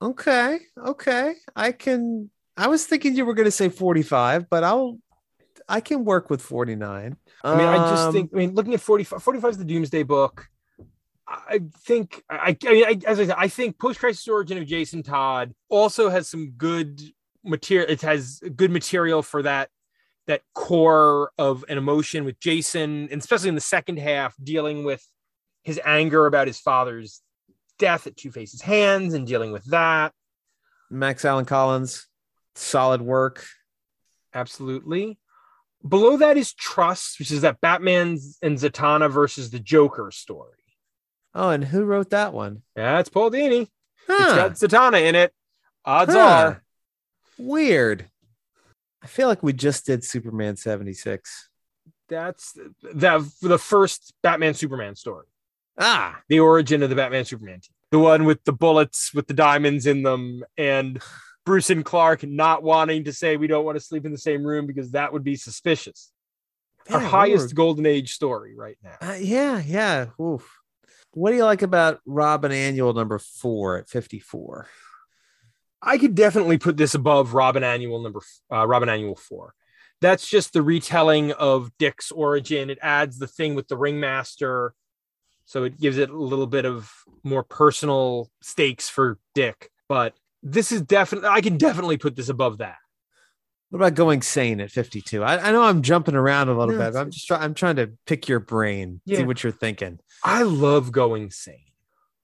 B: Okay. Okay. I can I was thinking you were going to say 45, but I'll I can work with 49.
A: I mean, I just um, think, I mean, looking at 45, 45 is the Doomsday book. I think, I, I mean, I, as I said, I think Post Crisis Origin of Jason Todd also has some good material. It has good material for that that core of an emotion with Jason, and especially in the second half, dealing with his anger about his father's death at Two Faces hands and dealing with that.
B: Max Allan Collins, solid work.
A: Absolutely. Below that is Trust, which is that Batman and Zatanna versus the Joker story.
B: Oh, and who wrote that one?
A: Yeah, it's Paul Dini. Huh. It's got Zatanna in it. Odds huh. are.
B: Weird. I feel like we just did Superman 76.
A: That's the, the first Batman Superman story.
B: Ah,
A: the origin of the Batman Superman team. The one with the bullets with the diamonds in them and Bruce and Clark not wanting to say we don't want to sleep in the same room because that would be suspicious. Our highest golden age story right now.
B: Uh, yeah, yeah. Oof. What do you like about Robin Annual number four at 54?
A: I could definitely put this above Robin Annual number uh, Robin Annual four. That's just the retelling of Dick's origin. It adds the thing with the ringmaster, so it gives it a little bit of more personal stakes for Dick. But this is definitely I can definitely put this above that.
B: What about going sane at 52? I, I know I'm jumping around a little no, bit, but I'm just trying I'm trying to pick your brain, yeah. see what you're thinking.
A: I love going sane.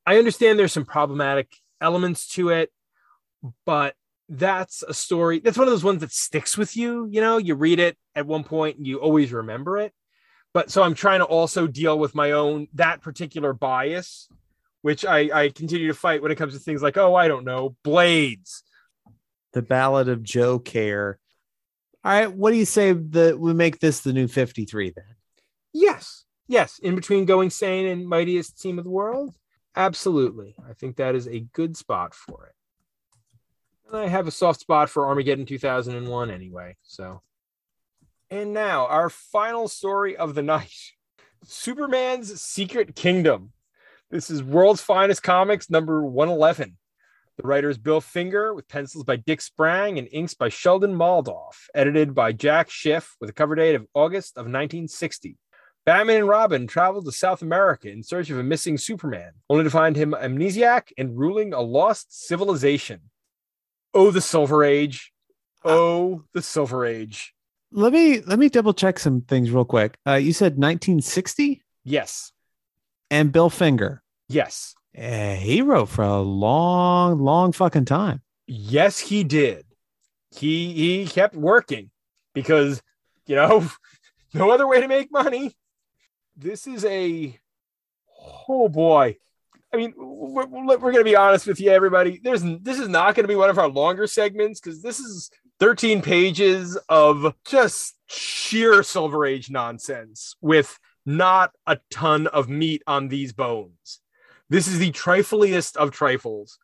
A: I understand there's some problematic elements to it, but that's a story. That's one of those ones that sticks with you. You know, you read it at one point and you always remember it. But so I'm trying to also deal with my own that particular bias which I, I continue to fight when it comes to things like, oh, I don't know, blades.
B: The Ballad of Joe Care. All right, what do you say that we make this the new 53 then?
A: Yes. Yes. In between going sane and mightiest team of the world? Absolutely. I think that is a good spot for it. And I have a soft spot for Armageddon 2001 anyway. So And now, our final story of the night Superman's Secret Kingdom. This is World's Finest Comics, number 111. The writer is Bill Finger, with pencils by Dick Sprang and inks by Sheldon Moldoff, edited by Jack Schiff, with a cover date of August of 1960. Batman and Robin travel to South America in search of a missing Superman, only to find him amnesiac and ruling a lost civilization. Oh, the Silver Age. Oh, the Silver Age.
B: Let me let me double check some things real quick. Uh, you said 1960
A: Yes.
B: and Bill Finger.
A: Yes.
B: Eh, he wrote for a long, long fucking time.
A: Yes, he did. He he kept working because you know no other way to make money. This is a oh boy. I mean, we're, we're going to be honest with you, everybody. There's this is not going to be one of our longer segments because this is 13 pages of just sheer Silver Age nonsense with not a ton of meat on these bones. This is the trifliest of trifles.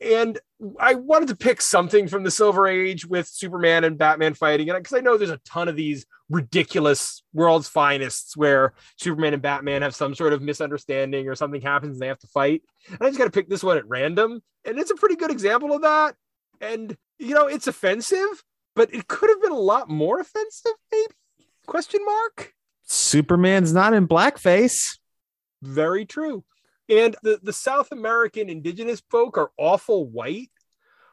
A: And I wanted to pick something from the Silver Age with Superman and Batman fighting, and because I know there's a ton of these ridiculous world's finest where Superman and Batman have some sort of misunderstanding or something happens and they have to fight. And I just got to pick this one at random, and it's a pretty good example of that. And you know, it's offensive, but it could have been a lot more offensive, maybe? Question mark.
B: Superman's not in blackface.
A: Very true. And the, the South American indigenous folk are awful white,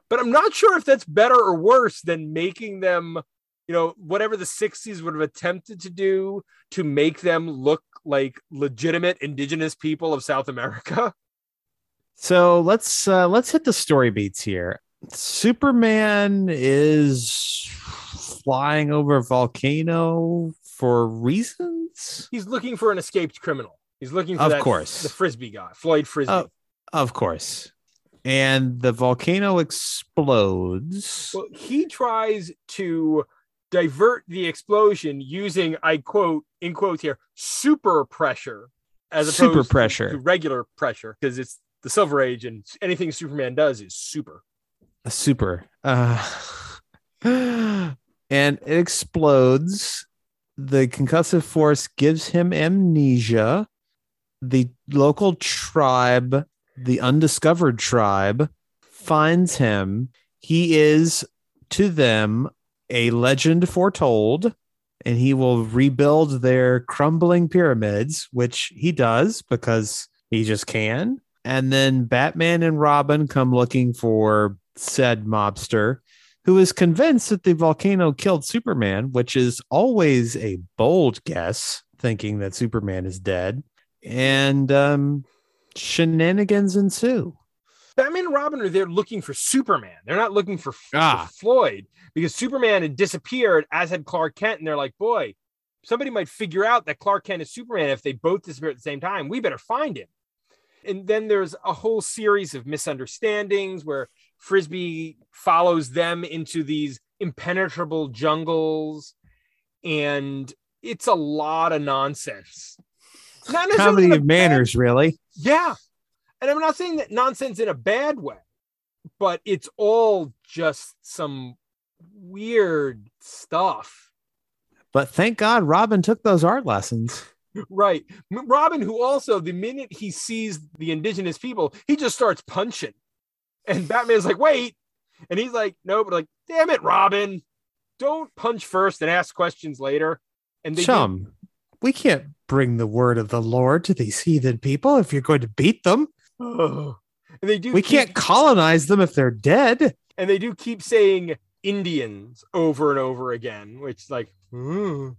A: but I'm not sure if that's better or worse than making them, you know, whatever the 60s would have attempted to do to make them look like legitimate indigenous people of South America.
B: So let's uh, let's hit the story beats here. Superman is flying over a volcano for reasons.
A: He's looking for an escaped criminal. He's looking for
B: Of
A: that,
B: course.
A: the frisbee guy, Floyd Frisbee.
B: Oh. Of course. And the volcano explodes.
A: Well, he tries to divert the explosion using, I quote, in quotes here, super pressure as opposed
B: Super
A: to-
B: pressure.
A: to regular pressure because it's the Silver Age and anything Superman does is super.
B: A super. Uh, and it explodes. The concussive force gives him amnesia. The local tribe, the undiscovered tribe, finds him. He is to them a legend foretold, and he will rebuild their crumbling pyramids, which he does because he just can. And then Batman and Robin come looking for said mobster who is convinced that the volcano killed Superman, which is always a bold guess, thinking that Superman is dead. And um, shenanigans ensue.
A: Batman and Robin are there looking for Superman. They're not looking for, for
B: Ah.
A: Floyd because Superman had disappeared, as had Clark Kent. And they're like, boy, somebody might figure out that Clark Kent is Superman if they both disappear at the same time. We better find him. And then there's a whole series of misunderstandings where Frisbee follows them into these impenetrable jungles. And it's a lot of nonsense. Not
B: Comedy of
A: bad
B: manners, really.
A: yeah. And I'm not saying that nonsense in a bad way, but it's all just some weird stuff.
B: But thank God Robin took those art lessons.
A: Right. Robin, who also, the minute he sees the indigenous people, he just starts punching. And Batman's like, wait. And he's like, no, but like, damn it, Robin. Don't punch first and ask questions later. And they
B: Chum, we can't bring the word of the Lord to these heathen people if you're going to beat them.
A: and they do
B: We
A: keep-
B: can't colonize them if they're dead.
A: and they do keep saying Indians over and over again, which like, hmm.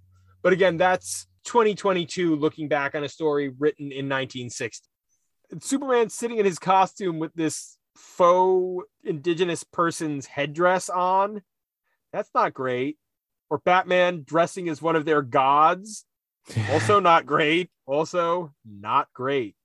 A: but again, that's 2022 looking back on a story written in 1960. Superman sitting in his costume with this faux indigenous person's headdress on. That's not great. Or Batman dressing as one of their gods. Also not great. Also not great.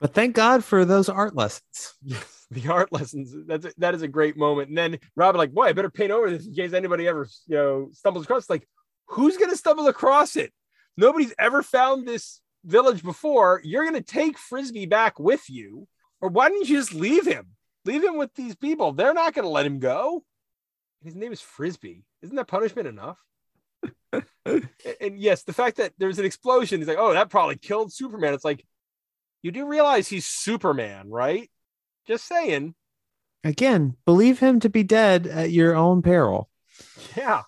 B: But thank God for those art lessons.
A: Yes, the art lessons. That's a, that is a great moment. And then Robin, like, boy, I better paint over this in case anybody ever, you know, stumbles across. Like, who's gonna stumble across it? Nobody's ever found this village before. You're gonna take Frisbee back with you, or why didn't you just leave him? Leave him with these people. They're not gonna let him go. His name is Frisbee. Isn't that punishment enough? And, yes, the fact that there's an explosion is like, oh, that probably killed Superman. It's like, you do realize he's Superman, right? Just saying.
B: Again, believe him to be dead at your own peril.
A: Yeah.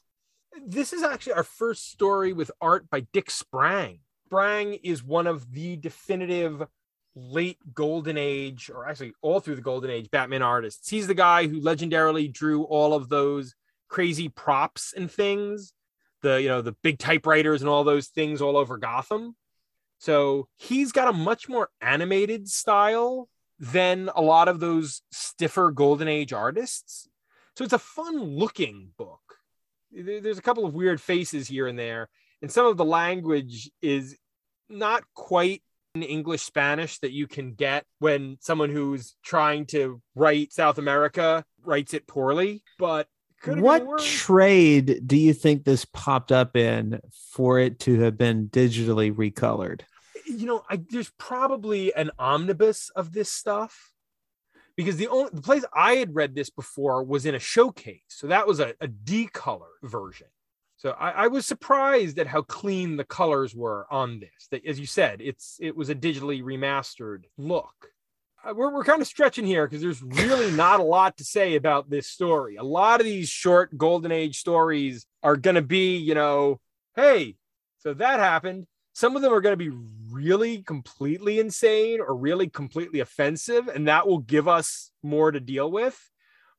A: This is actually our first story with art by Dick Sprang. Sprang is one of the definitive late golden age, or actually all through the golden age, Batman artists. He's the guy who legendarily drew all of those crazy props and things, the you know, the big typewriters and all those things all over Gotham. So he's got a much more animated style than a lot of those stiffer golden age artists. So it's a fun looking book. There's a couple of weird faces here and there, and some of the language is not quite in English Spanish that you can get when someone who's trying to write South America writes it poorly. But
B: what trade do you think this popped up in for it to have been digitally recolored?
A: You know, I, there's probably an omnibus of this stuff because the only the place I had read this before was in a showcase, so that was a, a decolor version. So I, I, was surprised at how clean the colors were on this. That, as you said, it's it was a digitally remastered look. Uh, we're, we're kind of stretching here because there's really not a lot to say about this story. A lot of these short golden age stories are going to be, you know, hey, so that happened. Some of them are going to be really completely insane or really completely offensive, and that will give us more to deal with.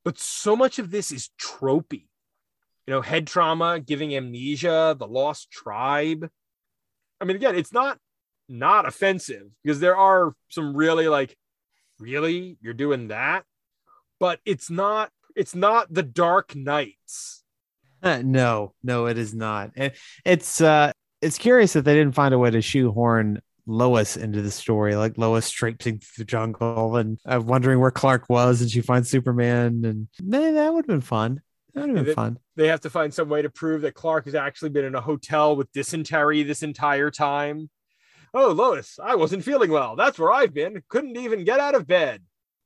A: But so much of this is tropey you know, head trauma, giving amnesia, the lost tribe. I mean, again, it's not not offensive because there are some really like, really, you're doing that, but it's not. It's not the Dark Knights.
B: Uh, no, no, it is not. And it's uh, it's curious that they didn't find a way to shoehorn Lois into the story, like Lois traipsing through the jungle and uh, wondering where Clark was, and she finds Superman, and man, that would have been fun. That would have been fun.
A: They have to find some way to prove that Clark has actually been in a hotel with dysentery this entire time. Oh, Lois, I wasn't feeling well. That's where I've been. Couldn't even get out of bed.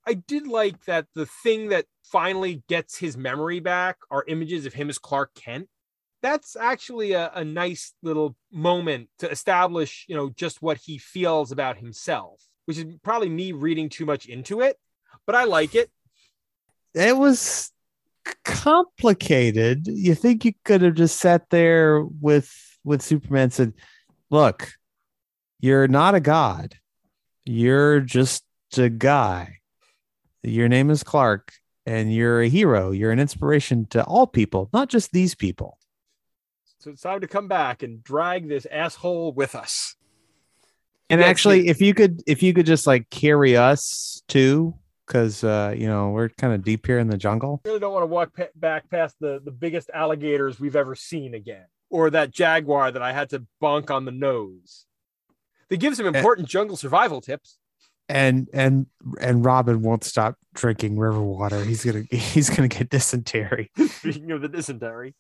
A: I did like that the thing that finally gets his memory back are images of him as Clark Kent. That's actually a, a nice little moment to establish, you know, just what he feels about himself, which is probably me reading too much into it, but I like it.
B: It was complicated. You think you could have just sat there with with Superman said, "Look, you're not a god. You're just a guy. Your name is Clark, and you're a hero. You're an inspiration to all people, not just these people."
A: So it's time to come back and drag this asshole with us.
B: And actually, if you could, if you could just like carry us too, because uh, you know we're kind of deep here in the jungle.
A: I really don't want to walk pa- back past the the biggest alligators we've ever seen again, or that jaguar that I had to bonk on the nose. They give some eh. important and, jungle survival tips.
B: And and and Robin won't stop drinking river water. He's gonna he's gonna get dysentery.
A: Speaking of the dysentery,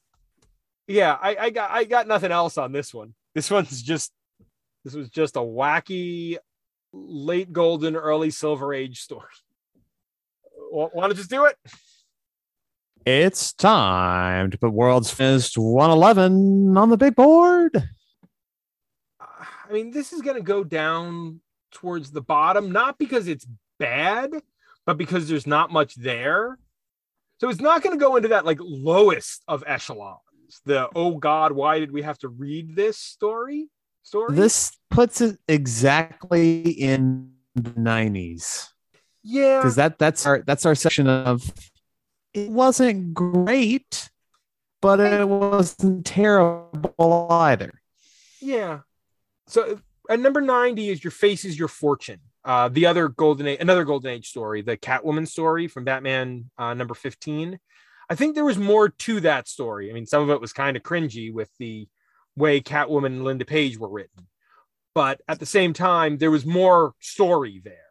A: yeah, I, I got I got nothing else on this one. This one's just this was just a wacky late golden early silver age story want to just do it?
B: It's time to put World's Finest 111 on the big board.
A: I mean, this is going to go down towards the bottom, not because it's bad, but because there's not much there. So it's not going to go into that like lowest of echelons. The oh God, why did we have to read this story? Story.
B: This puts it exactly in the 90s.
A: Yeah,
B: because that that's our that's our section of. It wasn't great, but it wasn't terrible either.
A: Yeah. So at number ninety is your face is your fortune. Uh, the other golden age, another golden age story, the Catwoman story from Batman uh, number fifteen. I think there was more to that story. I mean, some of it was kind of cringy with the way Catwoman and Linda Page were written, but at the same time, there was more story there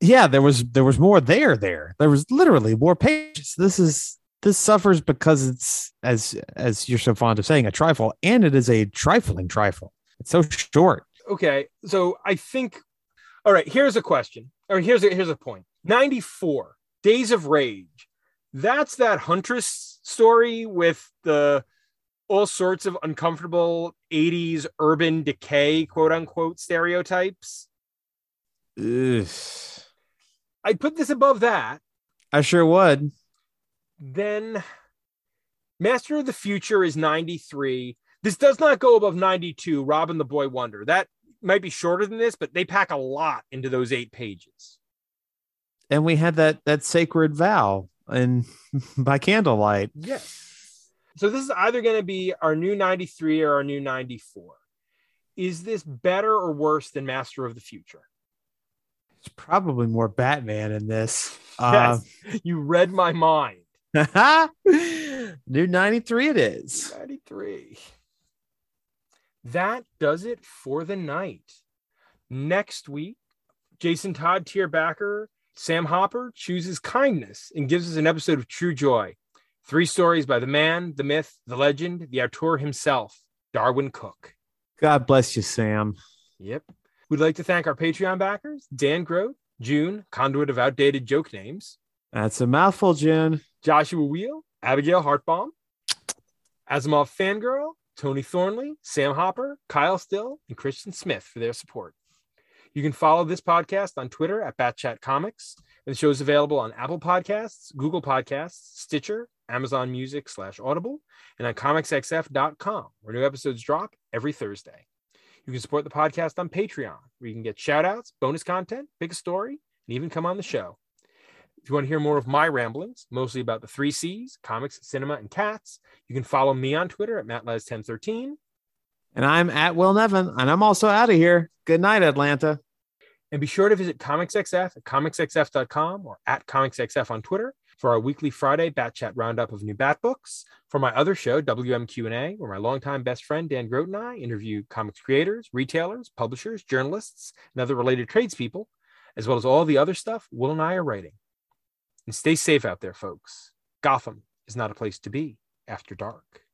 B: yeah, there was there was more there. There, there was literally more pages. This is this suffers because it's as as you're so fond of saying a trifle, and it is a trifling trifle. It's so short.
A: Okay, so I think. All right, here's a question, or here's a here's a point. Ninety four Days of Rage. That's that Huntress story with the all sorts of uncomfortable 80s urban decay, quote unquote, stereotypes.
B: Ugh.
A: I'd put this above that.
B: I sure would.
A: Then Master of the Future is 93. This does not go above 92, Robin the Boy Wonder. That might be shorter than this, but they pack a lot into those eight pages.
B: And we had that that sacred vow and by candlelight.
A: Yes. So this is either going to be our new 93 or our new 94. Is this better or worse than Master of the Future?
B: It's probably more Batman in this. Uh,
A: Yes. you read my mind.
B: New 93 it is.
A: 93. That does it for the night. Next week, Jason Todd Tierbacker, Sam Hopper chooses kindness and gives us an episode of True Joy. Three stories by the man, the myth, the legend, the auteur himself, Darwyn Cooke.
B: God bless you, Sam.
A: Yep. We'd like to thank our Patreon backers, Dan Grote, June, conduit of outdated joke names,
B: That's a mouthful, June.
A: Joshua Wheel, Abigail Hartbaum, Asimov Fangirl, Tony Thornley, Sam Hopper, Kyle Still, and Christian Smith for their support. You can follow this podcast on Twitter at Batchat Comics. And the show is available on Apple Podcasts, Google Podcasts, Stitcher, Amazon Music slash Audible, and on comicsxf.com, where new episodes drop every Thursday. You can support the podcast on Patreon, where you can get shout outs, bonus content, pick a story, and even come on the show. If you want to hear more of my ramblings, mostly about the three C's comics, cinema, and cats, you can follow me on Twitter at MattLez1013.
B: And I'm at Will Nevin, and I'm also out of here. Good night, Atlanta.
A: And be sure to visit ComicsXF at comicsxf.com or at ComicsXF on Twitter for our weekly Friday Bat Chat roundup of new Bat books. For my other show, WMQ&A, where my longtime best friend Dan Grote and I interview comics creators, retailers, publishers, journalists, and other related tradespeople, as well as all the other stuff Will and I are writing. And stay safe out there, folks. Gotham is not a place to be after dark.